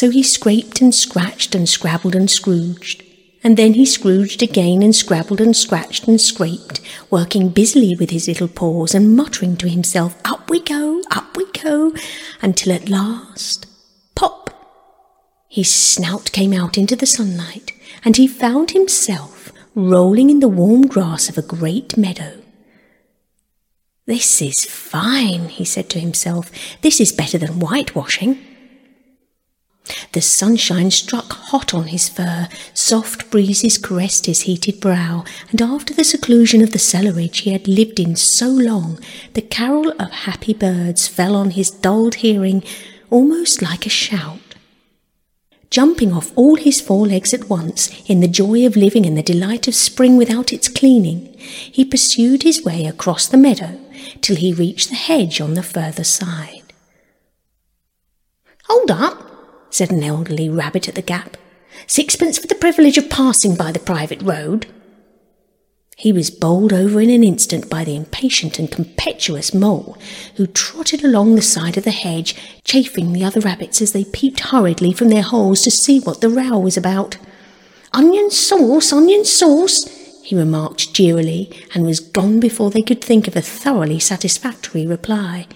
So he scraped and scratched and scrabbled and scrooged. And then he scrooged again and scrabbled and scratched and scraped, working busily with his little paws and muttering to himself, Up we go, up we go, until at last, pop! His snout came out into the sunlight, and he found himself rolling in the warm grass of a great meadow. This is fine, he said to himself. This is better than whitewashing. The sunshine struck hot on his fur, soft breezes caressed his heated brow, and after the seclusion of the cellarage he had lived in so long, the carol of happy birds fell on his dulled hearing almost like a shout. Jumping off all his four legs at once, in the joy of living and the delight of spring without its cleaning, he pursued his way across the meadow till he reached the hedge on the further side. Hold up, said an elderly rabbit at the gap. Sixpence for the privilege of passing by the private road. He was bowled over in an instant by the impatient and impetuous mole, who trotted along the side of the hedge, chaffing the other rabbits as they peeped hurriedly from their holes to see what the row was about. Onion sauce, onion sauce, he remarked jeeringly, and was gone before they could think of a thoroughly satisfactory reply.